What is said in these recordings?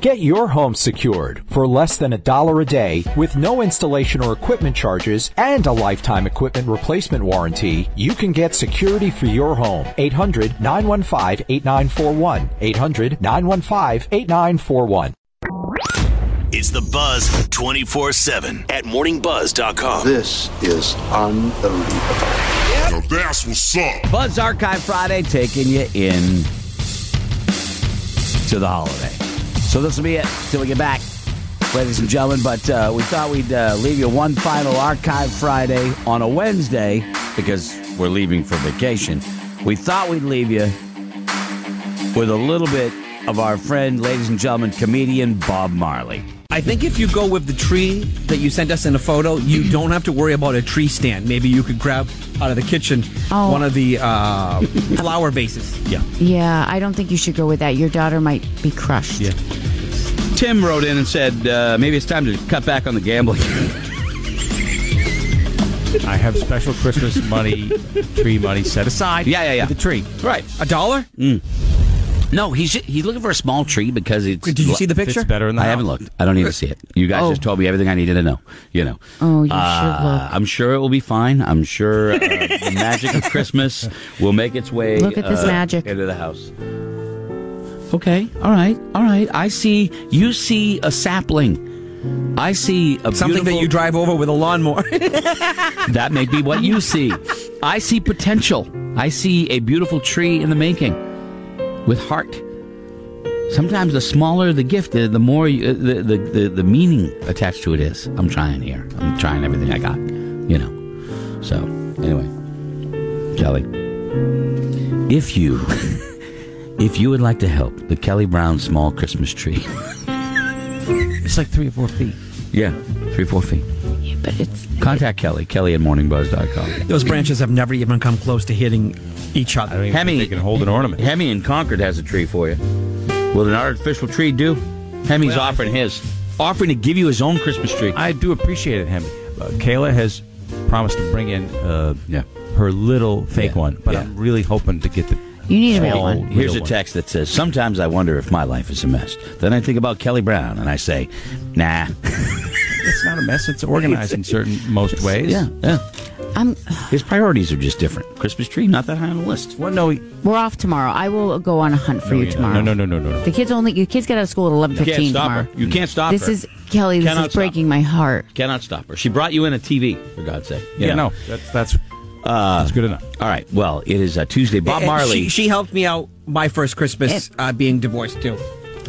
Get your home secured for less than a dollar a day with no installation or equipment charges and a lifetime equipment replacement warranty. You can get security for your home. 800 915 8941. 800 915 8941. It's the Buzz 24 7 at morningbuzz.com. This is unbelievable. Now that's what's up. Buzz Archive Friday taking you in to the holiday. So this will be it till we get back, ladies and gentlemen. But uh, we thought we'd uh, leave you one final Archive Friday on a Wednesday because we're leaving for vacation. We thought we'd leave you with a little bit of our friend, ladies and gentlemen, comedian Bob Marley. I think if you go with the tree that you sent us in a photo, you don't have to worry about a tree stand. Maybe you could grab out of the kitchen Oh. one of the uh, flower vases. Yeah. Yeah, I don't think you should go with that. Your daughter might be crushed. Yeah. Tim wrote in and said uh, maybe it's time to cut back on the gambling. I have special Christmas money, tree money set aside. Yeah, yeah, yeah. The tree. right. A dollar? No, he's he's looking for a small tree because it's. Did you see the picture? Fits better in the I house. haven't looked. I don't need to see it. You guys Oh. just told me everything I needed to know. You know. Oh, you should Uh, look. I'm sure it will be fine. I'm sure uh, the magic of Christmas will make its way. Look at this uh, magic. into the house. Okay. All right. All right. I see. You see a sapling. I see a Something that you drive over with a lawnmower. That may be what you see. I see potential. I see a beautiful tree in the making with heart. Sometimes the smaller the gift, the, the more you, uh, the, the, the, the meaning attached to it is. I'm trying here. I'm trying everything I got, you know. So, anyway, Kelly, if you if you would like to help the Kelly Brown Small Christmas Tree, It's like three or four feet. yeah, three or four feet. Yeah, but it's Contact Kelly, Kelly at morningbuzz.com. Those branches have never even come close to hitting each I other. don't even Hemi- think they can hold an ornament. Hemi in Concord has a tree for you. Will an artificial tree do? Hemi's offering his. Offering to give you his own Christmas tree. I do appreciate it, Hemi. Uh, Kayla has promised to bring in uh, Yeah. her little fake Yeah. one, but Yeah. I'm really hoping to get the. you need a Hey, real oh, one. little Here's a text that says, Sometimes I wonder if my life is a mess. Then I think about Kelly Brown and I say, Nah. It's not a mess. It's organized in certain most ways. yeah, yeah. I'm. His priorities are just different. Christmas tree, not that high on the list. Well, no, We're off tomorrow. I will go on a hunt for no, you tomorrow. No, no, no, no, no. The kids only. The kids get out of school at eleven You can't fifteen stop tomorrow. her. You can't stop This her. is Kelly. This Cannot is stop breaking my heart. Cannot stop her. She brought you in a TV, for God's sake. You Yeah, know. no, that's that's that's good enough. All right. Well, it is uh, Tuesday. Bob And Marley. She, she helped me out my first Christmas uh, being divorced, too.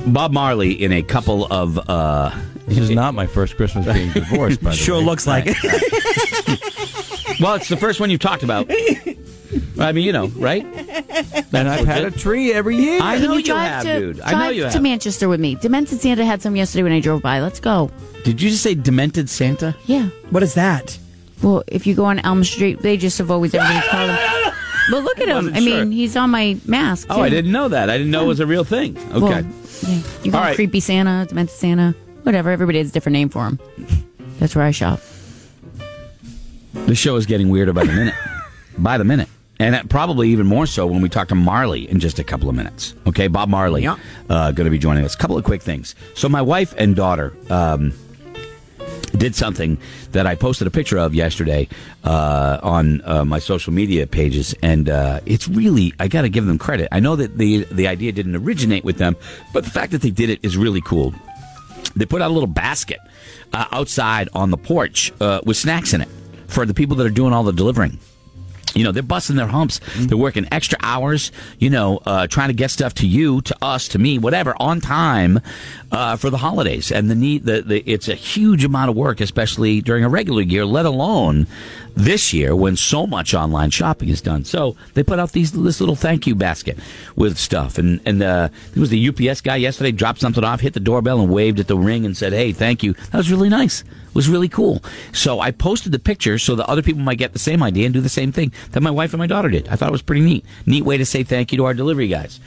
Bob Marley in a couple of. Uh, This is not my first Christmas being divorced. By the Sure way. looks like it. well, it's the first one you've talked about. I mean, you know, right? And I've had a tree every year. I know you you, drive have, to dude. I know you to have. To Manchester with me? Demented Santa had some yesterday when I drove by. Let's go. Did you just say demented Santa? Yeah. What is that? Well, if you go on Elm Street, they just have always everybody's called him. But look at him. I mean, he's on my mask. Oh, I didn't know that. I didn't know it was a real thing. Okay. Well, yeah. You go All right. creepy Santa, demented Santa, whatever. Everybody has a different name for him. That's where I shop. the show is getting weirder by the minute. by the minute. And probably even more so when we talk to Marley in just a couple of minutes. Okay, Bob Marley Yeah. uh, going to be joining us. couple of quick things. So my wife and daughter um, did something that I posted a picture of yesterday uh, on uh, my social media pages, and uh, it's really I got to give them credit. I know that the the idea didn't originate with them, but the fact that they did it is really cool. They put out a little basket uh, outside on the porch uh, with snacks in it for the people that are doing all the delivering. You know, they're busting their humps. They're working extra hours, you know, uh, trying to get stuff to you, to us, to me, whatever, on time uh, for the holidays. And the need, the, the, it's a huge amount of work, especially during a regular year, let alone this year when so much online shopping is done. So they put out these this little thank you basket with stuff. And and uh, there was the UPS guy yesterday dropped something off, hit the doorbell, and waved at the ring and said, "Hey, thank you." That was really nice. Was really cool. So I posted the picture so that other people might get the same idea and do the same thing that my wife and my daughter did. I thought it was pretty neat. Neat way to say thank you to our delivery guys,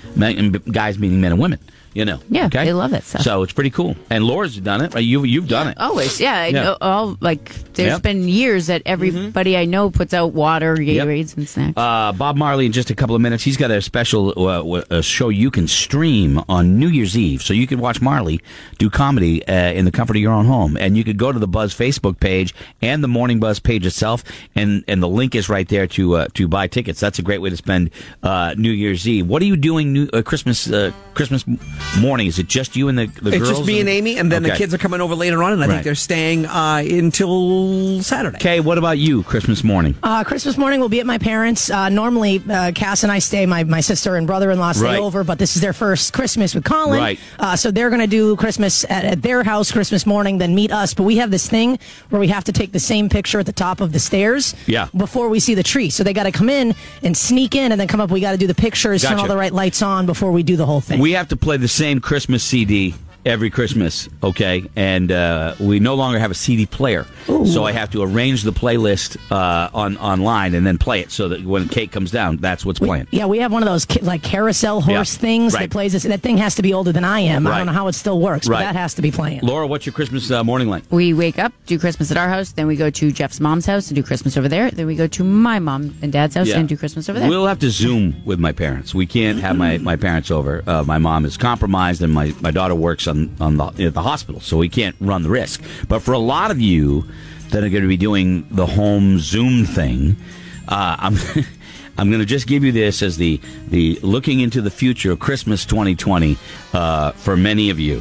guys meaning men and women. You know. Yeah, okay? they love that stuff. So it's pretty cool. And Laura's done it. Right? You you've done it. Always, yeah. I Yeah. know all like there's Yep. been years that everybody I know puts out water, Gatorades, and snacks. Uh, Bob Marley in just a couple of minutes. He's got a special uh, a show you can stream on New Year's Eve, so you can watch Marley do comedy uh, in the comfort of your own home, and you could go to the Buzz Facebook page and the Morning Buzz page itself, and and the link is right there to uh, to buy tickets. That's a great way to spend uh, New Year's Eve. What are you doing New uh, Christmas uh, Christmas morning? Is it just you and the the It's girls? just me and Amy, and then the Okay. kids are coming over later on, and I Right. think they're staying uh, until Saturday. Okay, what about you? Christmas morning. Uh, Christmas morning we'll be at my parents. Uh, normally, uh, Cass and I stay. My, my sister and brother in law stay Right. over, but this is their first Christmas with Colin. Right. Uh, so they're going to do Christmas at, at their house Christmas morning, then meet us. But we have this thing where we have to take the same picture at the top of the stairs. Yeah. Before we see the tree, so they got to come in and sneak in, and then come up. We got to do the pictures, turn Gotcha. all the right lights on before we do the whole thing. We have to play the same Christmas CD every Christmas, okay? And uh, we no longer have a CD player, so I have to arrange the playlist uh, on online and then play it so that when Kate comes down, that's what's playing. Yeah, we have one of those ki- like carousel horse Yeah, things right. that plays this. That thing has to be older than I am. I don't know how it still works, but that has to be playing. Laura, what's your Christmas uh, morning like? we wake up, do Christmas at our house, then we go to Jeff's mom's house and do Christmas over there. Then we go to my mom and dad's house and do Christmas over there. We'll have to Zoom with my parents. We can't have my, my parents over. Uh, my mom is compromised, and my, my daughter works on, on the, at the hospital, so we can't run the risk. But for a lot of you that are going to be doing the home Zoom thing, uh, I'm. I'm going to just give you this as the the looking into the future of Christmas 2020 uh, for many of you.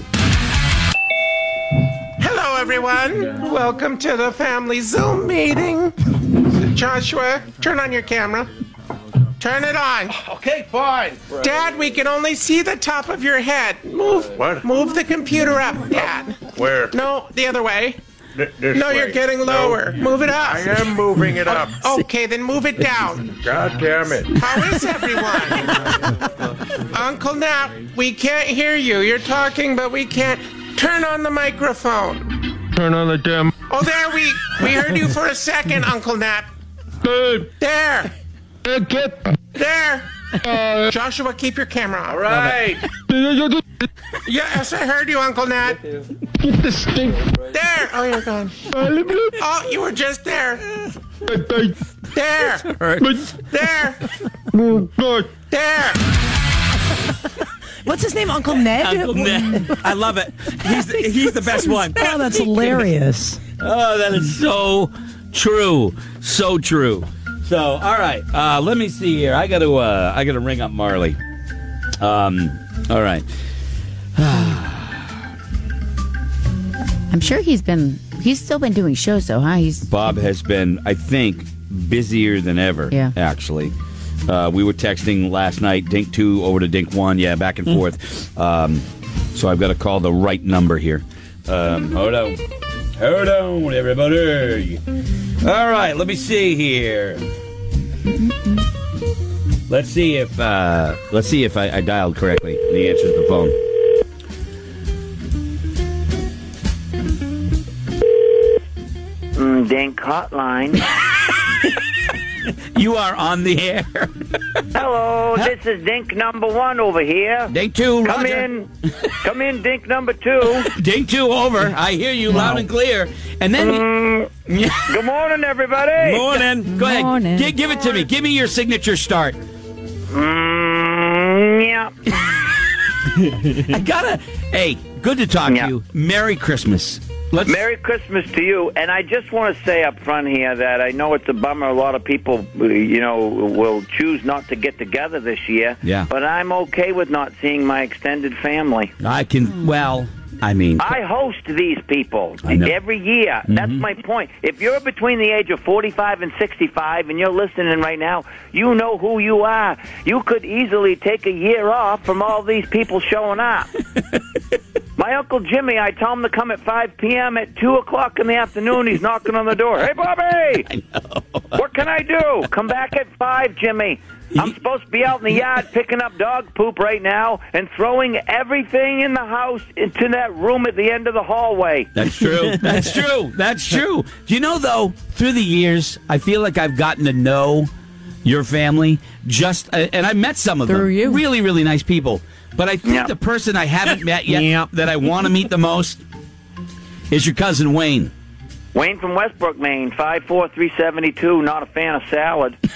Hello, everyone. Welcome to the family Zoom meeting. Joshua, turn on your camera. Turn it on. Okay, fine. Dad, we can only see the top of your head. Move. What? Move the computer up, uh, Dad. Where? No, the other way. Th- this No, you're way. getting No. lower. Move it up. I am moving it up. Okay, then move it down. God damn it. How is everyone? Uncle Nap, we can't hear you. You're talking, but we can't. Turn on the microphone. Turn on the damn. Oh, there we we heard you for a second, Uncle Nap. Good. There, Get. there. Uh, Joshua, keep your camera on. Right. Yes, I heard you, Uncle Nat. Get the stink. There. Oh, you're gone. Oh, you were just there. There. There. There. What's his name? Uncle Ned? Uncle Ned? I love it. He's the, he's the best one. Oh, that's hilarious. Oh, that is so true, so true. So, all right, uh, let me see here. I got to, uh, I got to ring up Marley. Um, all right. I'm sure he's been he's still been doing shows though, huh? He's Bob has been, I think, busier than ever. Yeah. Actually, uh, we were texting last night. Dink two over to Dink one. Yeah, back and forth. Um, so I've got to call the right number here. Um, hold on, hold on, everybody. All right, let me see here. Let's see if uh, let's see if I, I dialed correctly. The answer to the phone. Mm, Dink Hotline. You are on the air. Hello, this is Dink number one over here. Dink two, Come Roger. in. Come in, Dink number two. Dink two over. I hear you loud and clear. And then. Good morning, everybody. Morning. Go ahead. Morning. Gi- give it to me. Give me your signature start. Mm, yeah. I gotta. Hey, good to talk Yeah. to you. Merry Christmas. Let's. Merry Christmas to you. And I just want to say up front here that I know it's a bummer. A lot of people, you know, will choose not to get together this year. Yeah. But I'm okay with not seeing my extended family. I can. Well, I mean. I host these people. Mm-hmm. every year. That's my point. If you're between the age of 45 and 65 and you're listening right now, you know who you are. You could easily take a year off from all these people showing up. my Uncle Jimmy, I tell him to come at 5 p.m. At 2 o'clock in the afternoon, he's knocking on the door. Hey, Bobby! What can I do? Come back at 5, Jimmy. I'm supposed to be out in the yard picking up dog poop right now and throwing everything in the house into that room at the end of the hallway. That's true. That's true. That's true. Do you know though? Through the years, I feel like I've gotten to know your family. Just uh, and I met some of them. Through you. Really, really nice people. But I think Yeah. the person I haven't met yet that I want to meet the most is your cousin Wayne. Wayne from Westbrook, Maine, five four three seventy two. Not a fan of salad.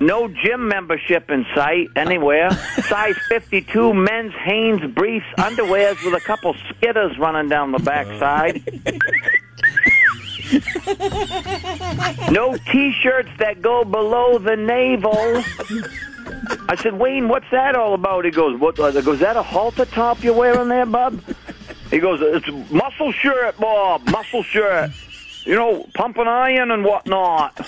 no gym membership in sight anywhere. Size fifty two men's Hanes briefs underwears with a couple skitters running down the backside. No t-shirts that go below the navel. I said, Wayne, what's that all about? He goes, what? I goes, that a halter top you're wearing there, bub? He goes, it's a muscle shirt, Bob, muscle shirt. You know, pumping iron and whatnot.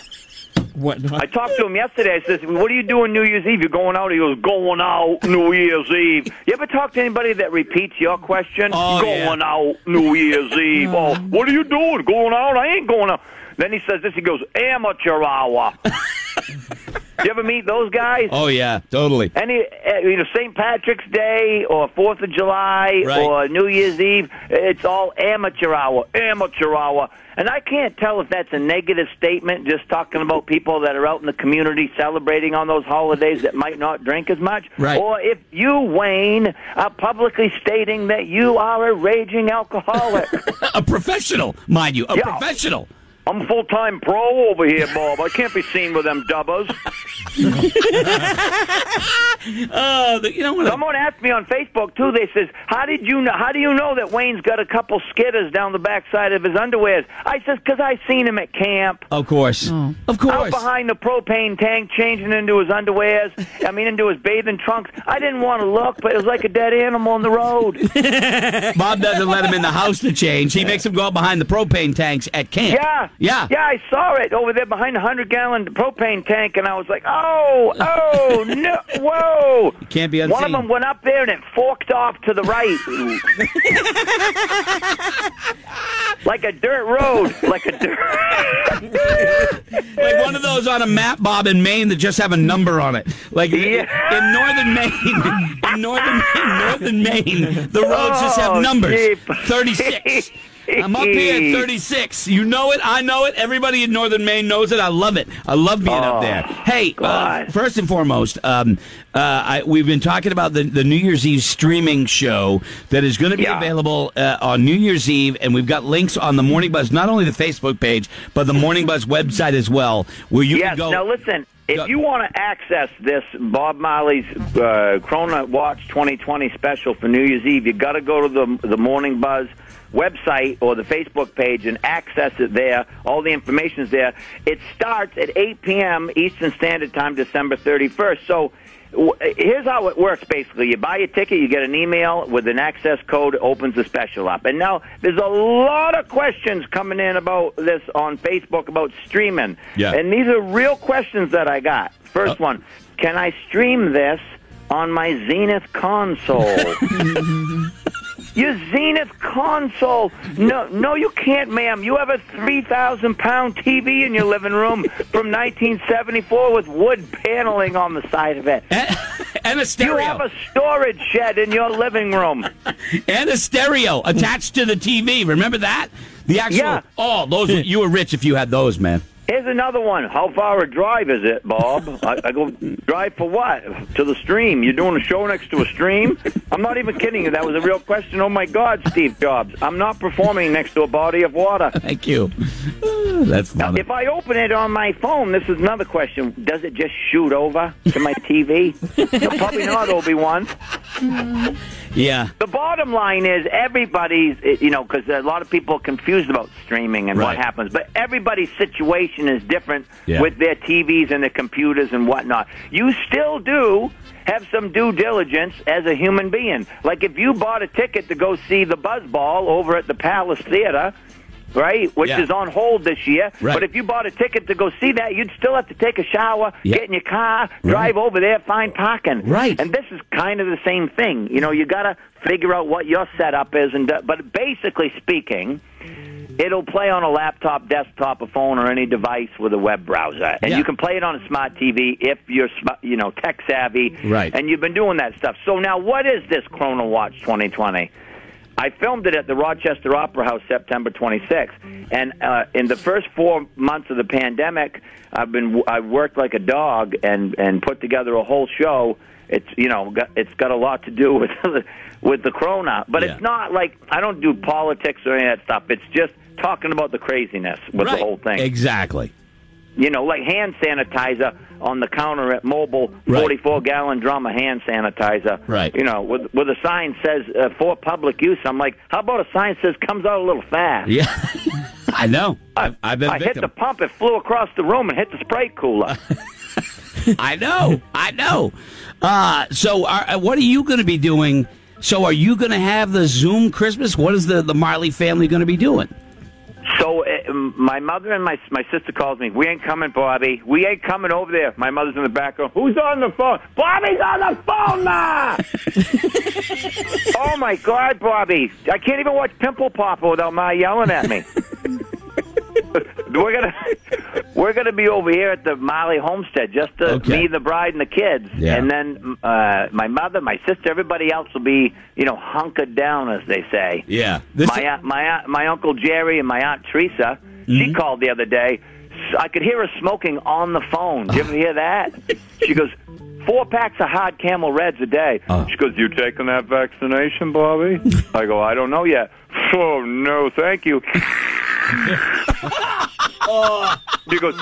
What? I talked to him yesterday. I said, what are you doing New Year's Eve? You're going out? He goes, going out New Year's Eve. You ever talk to anybody that repeats your question? Oh, going out New Year's Eve. Uh-huh. Oh, what are you doing? Going out? I ain't going out. Then he says this. He goes, amateur hour. you ever meet those guys? Oh yeah, totally. Any, uh, you know, St. Patrick's Day or Fourth of July Right. or New Year's Eve, it's all amateur hour, amateur hour. And I can't tell if that's a negative statement, just talking about people that are out in the community celebrating on those holidays that might not drink as much, Right. or if you, Wayne, are publicly stating that you are a raging alcoholic. a professional, mind you, a Yeah. professional. I'm a full time pro over here, Bob. I can't be seen with them dubbers. Uh, you know what? Someone asked me on Facebook too. They says, "How did you know? How do you know that Wayne's got a couple skitters down the backside of his underwears?" I says, "Cause I seen him at camp." Of course, of course. Out course. behind the propane tank, changing into his underwears. I mean, into his bathing trunks. I didn't want to look, but it was like a dead animal on the road. Bob doesn't let him in the house to change. He makes him go out behind the propane tanks at camp. Yeah, yeah, yeah. I saw it over there behind the hundred gallon propane tank, and I was like, "Oh, oh, no, whoa!" Can't be unseen. One of them went up there and it forked off to the right. like a dirt road. Like a dirt. like one of those on a map, Bob, in Maine that just have a number on it. Like in northern Maine, in northern Maine, northern Maine, the roads just have Oh, numbers. jeep. Thirty-six. I'm up here at 36. You know it. I know it. Everybody in northern Maine knows it. I love it. I love being up Oh, there. Hey, uh, first and foremost, um, uh, I, we've been talking about the, the New Year's Eve streaming show that is going to be Yeah. available uh, on New Year's Eve, and we've got links on the Morning Buzz, not only the Facebook page, but the Morning Buzz website as well, where you yes. can go. Now listen. If you want to access this Bob Marley's uh, Corona Watch 2020 special for New Year's Eve, you got to go to the the Morning Buzz website or the Facebook page and access it there. All the information is there. It starts at 8 p.m. Eastern Standard Time, December 31st. So. Here's how it works basically. You buy a ticket, you get an email with an access code, opens the special up. And now there's a lot of questions coming in about this on Facebook about streaming. Yeah. And these are real questions that I got. First uh. one Can I stream this on my Zenith console? Your Zenith console? No, no, you can't, ma'am. You have a three thousand pound TV in your living room from 1974 with wood paneling on the side of it. and a stereo. You have a storage shed in your living room. and a stereo attached to the TV. Remember that? The actual. Yeah. Oh, those were, you were rich if you had those, man. Here's another one. How far a drive is it, Bob? I, I go drive for what? To the stream. You're doing a show next to a stream? I'm not even kidding you. That was a real question. Oh my God, Steve Jobs. I'm not performing next to a body of water. Thank you. That's Now, if I open it on my phone, this is another question. Does it just shoot over to my TV? No, probably not, Obi Wan. Hmm. Yeah. The bottom line is everybody's, you know, because a lot of people are confused about streaming and what happens, but everybody's situation is different Yeah. with their TVs and their computers and whatnot. You still do have some due diligence as a human being. Like if you bought a ticket to go see the Buzzball over at the Palace Theater, right, which Yeah. is on hold this year, Right. but if you bought a ticket to go see that, you'd still have to take a shower, Yeah. get in your car, drive over there, find parking. Right. And this is kind of the same thing. You know, you got to figure out what your setup is, and uh, but basically speaking, it'll play on a laptop, desktop, a phone, or any device with a web browser, and Yeah. you can play it on a smart TV if you're you know tech savvy. Right. And you've been doing that stuff. So now, what is this Corona Watch 2020? I filmed it at the Rochester Opera House September 26th, and uh, in the first four months of the pandemic, I've been I worked like a dog and and put together a whole show it's you know got, it's got a lot to do with with the corona. But Yeah. it's not like I don't do politics or any of that stuff. It's just talking about the craziness with Right. the whole thing. Exactly. You know, like hand sanitizer on the counter at Mobil, Right. 44 gallon drum of hand sanitizer. Right. You know, with with a sign says uh, for public use. I'm like, how about a sign says comes out a little fast? Yeah. I know. I've, I've been I hit the pump, it flew across the room and hit the spray cooler. I know. I know. Uh, so, are, uh, what are you going to be doing? So, are you going to have the Zoom Christmas? What is the, the Marley family going to be doing? My mother and my my sister calls me. We ain't coming, Bobby. We ain't coming over there. My mother's in the back room. Who's on the phone? Bobby's on the phone, ma. oh my God, Bobby! I can't even watch Pimple Popper without my yelling at me. we're gonna we're gonna be over here at the Marley homestead, just to Okay. me, the bride, and the kids. Yeah. And then uh, my mother, my sister, everybody else will be, you know, hunkered down, as they say Yeah. This my aunt, my aunt, my uncle Jerry and my aunt Teresa. She mm-hmm. called the other day. I could hear her smoking on the phone. Did you ever hear that? She goes, four packs of hard Camel Reds a day. Oh. She goes, you taking that vaccination, Bobby? I go, I don't know yet. Oh no, thank you. She goes,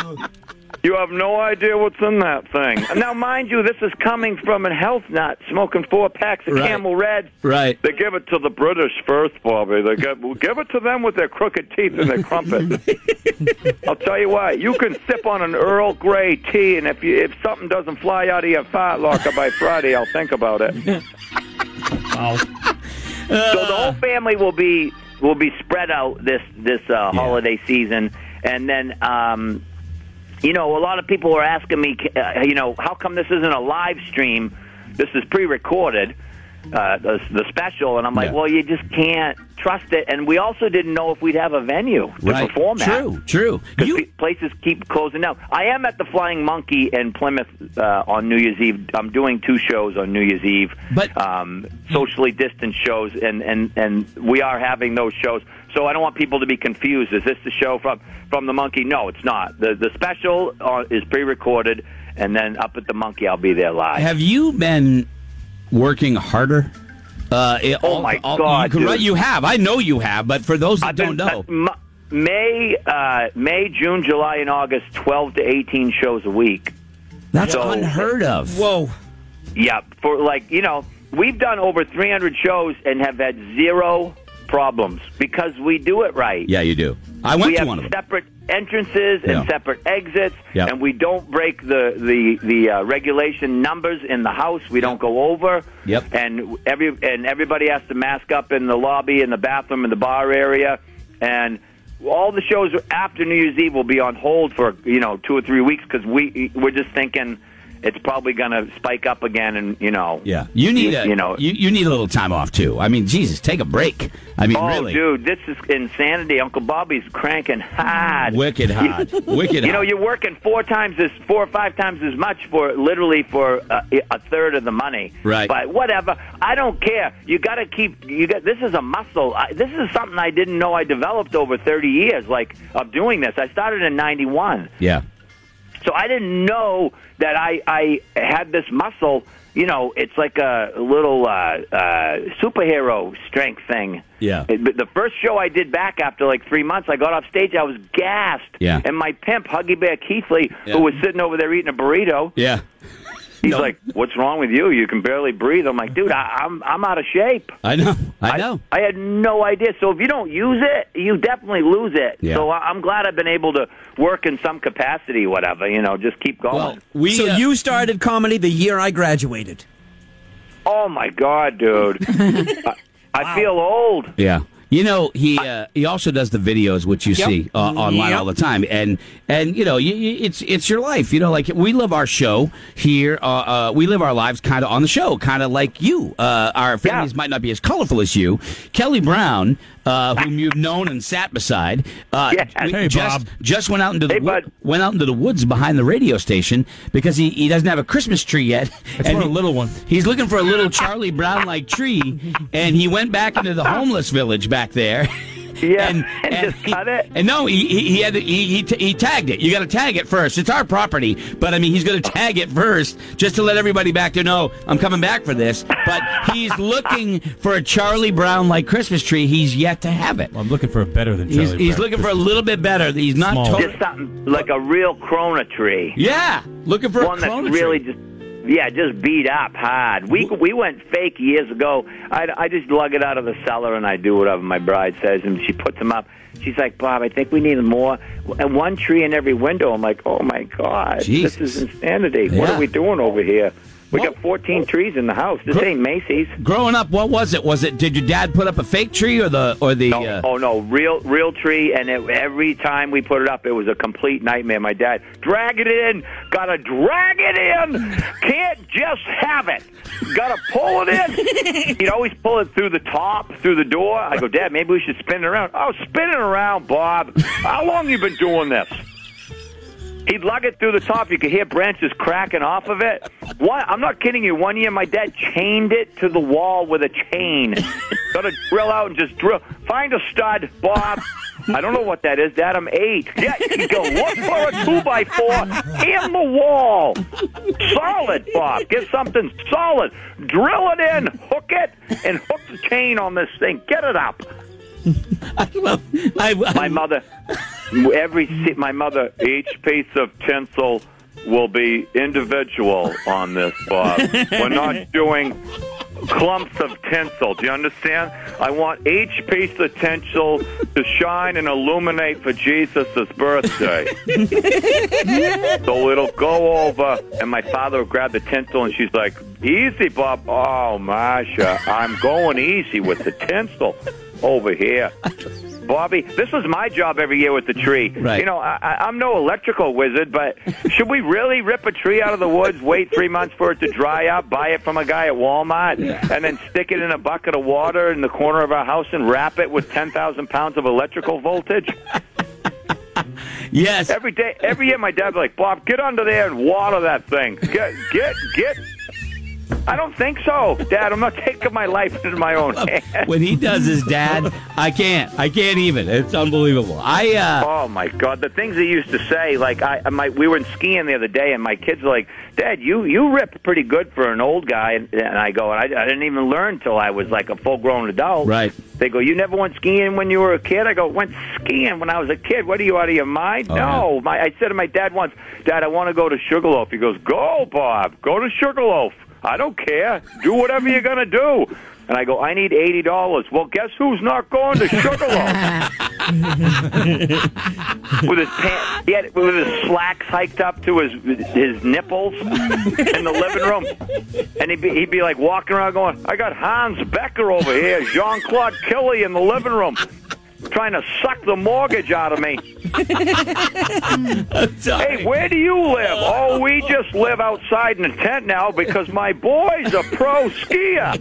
you have no idea what's in that thing. Now, mind you, this is coming from a health nut smoking four packs of Right. Camel Reds. right. They give it to the British first, Bobby. They give, give it to them with their crooked teeth and their crumpets. I'll tell you what, you can sip on an Earl Grey tea, and if you if something doesn't fly out of your fat locker by Friday, I'll think about it. Wow. so the whole family will be will be spread out this this uh, holiday season, and then. um you know, a lot of people are asking me, uh, you know, how come this isn't a live stream? This is pre-recorded, uh, the, the special, and I'm like, Yeah. well, you just can't trust it. And we also didn't know if we'd have a venue to Right. perform at. True. True. Because You, places keep closing down. I am at the Flying Monkey in Plymouth uh, on New Year's Eve. I'm doing two shows on New Year's Eve, But- um, socially distanced shows, and, and, and we are having those shows. So I don't want people to be confused. Is this the show from from the Monkey? No, it's not. The the special uh, is pre-recorded, and then up at the Monkey, I'll be there live. have you been working harder? Uh, it- Oh, my all- God, You, can- dude. you have. I know you have. But for those that I've don't been- know, uh, May, uh, May, June, July, and August, twelve to eighteen shows a week. that's so- unheard of. Whoa. Yeah, for like you know, we've done over 300 shows and have had zero problems because we do it right. Yeah, you do. I went we to have one of them. separate entrances and Yeah. separate exits, Yeah. and we don't break the the the uh, regulation numbers in the house. We don't go over. Yep. And every and everybody has to mask up in the lobby, in the bathroom, in the bar area, and all the shows after New Year's Eve will be on hold for you know two or three weeks because we we're just thinking it's probably going to spike up again, and you know. Yeah, you need you, a you know. you, you need a little time off too. I mean, Jesus, take a break. I mean, Oh, really, dude, this is insanity. Uncle Bobby's cranking hard. wicked hard, wicked. You know, you're working four times as four or five times as much for literally for a, a third of the money. Right. But whatever, I don't care. You got to keep. You got. This is a muscle. I, this is something I didn't know I developed over 30 years, like of doing this. I started in '91, yeah, so I didn't know that I I had this muscle. You know, it's like a little uh, uh, superhero strength thing. Yeah. It- but the first show I did back after like three months, I got off stage, I was gassed. Yeah. And my pimp, Huggy Bear Keithley, Yeah. who was sitting over there eating a burrito, yeah. He's No. like, "What's wrong with you? You can barely breathe." I'm like, "Dude, I, I'm I'm out of shape." I know, I know. I had no idea. So if you don't use it, you definitely lose it. Yeah. So I- I'm glad I've been able to work in some capacity, whatever. You know, just keep going. well, we so uh, you started comedy the year I graduated. Oh my God, dude! I, I feel old. Yeah. You know, he uh, he also does the videos which you Yep. see uh, online Yep. all the time, and and you know, you, you, it's it's your life. You know, like we live our show here. Uh, uh, we live our lives kind of on the show, kind of like you. Uh, our families might not be as colorful as you. Kelly Brown, uh, whom you've known and sat beside, uh, Yes. Hey, just Bob. just went out into the Hey, wo- went out into the woods behind the radio station because he, he doesn't have a Christmas tree yet. It's And for a little one. He's looking for a little Charlie Brown like tree, and he went back into the homeless village back there. Yeah, and, and just cut it. And no, he he, he had to, he he, t- he tagged it. You got to tag it first. It's our property, but I mean, he's going to tag it first just to let everybody back there know I'm coming back for this. But he's looking for a Charlie Brown like Christmas tree. He's yet to have it. I'm looking for a better than Charlie He's, he's Brown looking for a little bit better. He's not Small. Just something like a real Corona tree. Yeah, looking for one a that's Corona really tree. just yeah, just beat up hard. We we went fake years ago. I, I just lug it out of the cellar and I do whatever my bride says, and she puts them up. She's like, Bob, I think we need more. And one tree in every window. I'm like, oh my god, Jesus. this is insanity. What are we doing over here? We got 14 trees in the house. This ain't Macy's. Growing up, what was it? Was it? Did your dad put up a fake tree or the or the? No, uh, oh no, real real tree, and it, every time we put it up, it was a complete nightmare. My dad, drag it in, gotta drag it in, can't just have it, gotta pull it in. He'd always pull it through the top, through the door. I go, Dad, maybe we should spin it around. Oh, spin it around, Bob. How long you been doing this? He'd lug it through the top. You could hear branches cracking off of it. One, I'm not kidding you. One year, my dad chained it to the wall with a chain. Got to drill out and just drill. Find a stud, Bob. I don't know what that is, Dad. I'm eight. Yeah, you go look for a two by four in the wall. Solid, Bob. Get something solid. Drill it in, hook it, and hook the chain on this thing. Get it up. I love. I, My mother, every se- my mother, each piece of tinsel will be individual on this, Bob. We're not doing clumps of tinsel. Do you understand? I want each piece of tinsel to shine and illuminate for Jesus' birthday. so it'll go over, and my father will grab the tinsel, and she's like, "Easy, Bob." Oh, Masha, I'm going easy with the tinsel over here. Bobby, this was my job every year with the tree. Right. You know, I, I'm no electrical wizard, but should we really rip a tree out of the woods, wait three months for it to dry up, buy it from a guy at Walmart, and then stick it in a bucket of water in the corner of our house and wrap it with 10,000 pounds of electrical voltage? yes. Every day, every year, my dad's like, Bob, get under there and water that thing. Get, get, get. I don't think so, Dad. I'm not taking my life into my own hands. when he does his dad, I can't. I can't even. It's unbelievable. I uh Oh my God! The things he used to say, like I, my, we were in skiing the other day, and my kids were like, "Dad, you you rip pretty good for an old guy." And, and I go, I, I didn't even learn till I was like a full grown adult. Right. They go, "You never went skiing when you were a kid?" I go, "Went skiing when I was a kid." What are you out of your mind? Oh, no, my I said to my dad once, "Dad, I want to go to Sugarloaf." He goes, "Go, Bob. Go to Sugarloaf. I don't care. Do whatever you're gonna do." And I go, I need eighty dollars. Well, guess who's not going to Sugarloaf? with his pants, he had, with his slacks hiked up to his his nipples in the living room, and he'd be, he'd be like walking around going, "I got Hans Becker over here, Jean Claude Killy in the living room." Trying to suck the mortgage out of me. hey, where do you live? Oh, we just live outside in a tent now because my boy's a pro skier.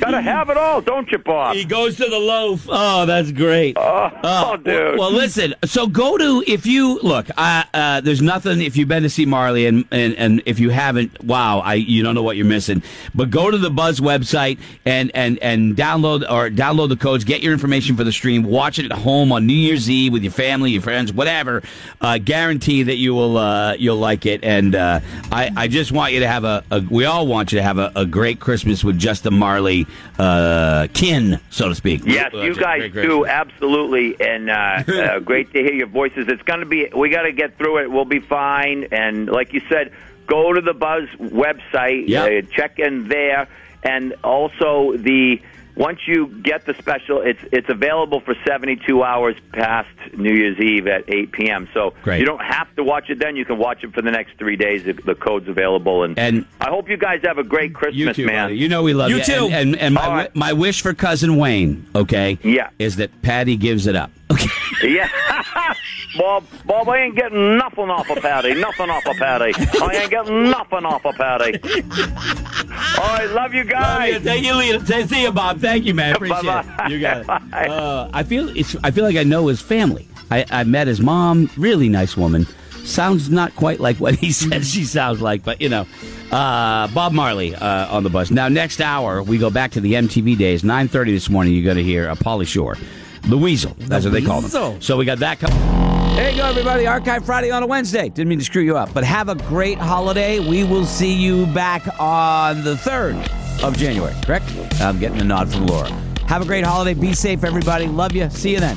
Gotta have it all, don't you, Bob? He goes to the loaf. Oh, that's great. Oh, Uh, dude. Well, well, listen. So go to if you look. Uh, uh, there's nothing if you've been to see Marley and, and and if you haven't, wow, I you don't know what you're missing. But go to the Buzz website and and and download or download the codes. Get your information for the stream. Watch it at home on New Year's Eve with your family, your friends, whatever. Uh, guarantee that you will uh, you'll like it. And uh, I I just want you to have a, a we all want you to have a, a great Christmas with just the Marley uh, kin, so to speak. Yes, you guys do absolutely, and uh, uh, great to hear your voices. It's going to be. We got to get through it. We'll be fine. And like you said, go to the Buzz website. Yeah. Uh, check in there, and also the. Once you get the special, it's it's available for 72 hours past New Year's Eve at 8 p.m. So Great. you don't have to watch it then. You can watch it for the next three days. The, the code's available, and, And- I hope you guys have a great Christmas, You too, man. buddy. You know we love You you. too. And, and, and my, All right. my wish for cousin Wayne, okay, Yeah. is that Patty gives it up. Okay. Yeah, Bob. Bob, I ain't getting nothing off of Patty. Nothing off of Patty. I ain't getting nothing off of Patty. All right, love you Love guys. you. Thank you, Lita. See you, Bob. Thank you, man. Appreciate Bye-bye. it. You got it. Uh, I feel it's. I feel like I know his family. I, I met his mom. Really nice woman. sounds not quite like what he says she sounds like, but you know. Uh, Bob Marley uh, on the bus. Now, next hour, we go back to the MTV days. 9.30 this morning, you're going to hear a Pauly Shore. The Weasel. That's what they call Weasel. So we got that coming. There you go, everybody. Archive Friday on a Wednesday. Didn't mean to screw you up, but have a great holiday. We will see you back on the 3rd of January, correct? I'm getting a nod from Laura. Have a great holiday. Be safe, everybody. Love you. See you then.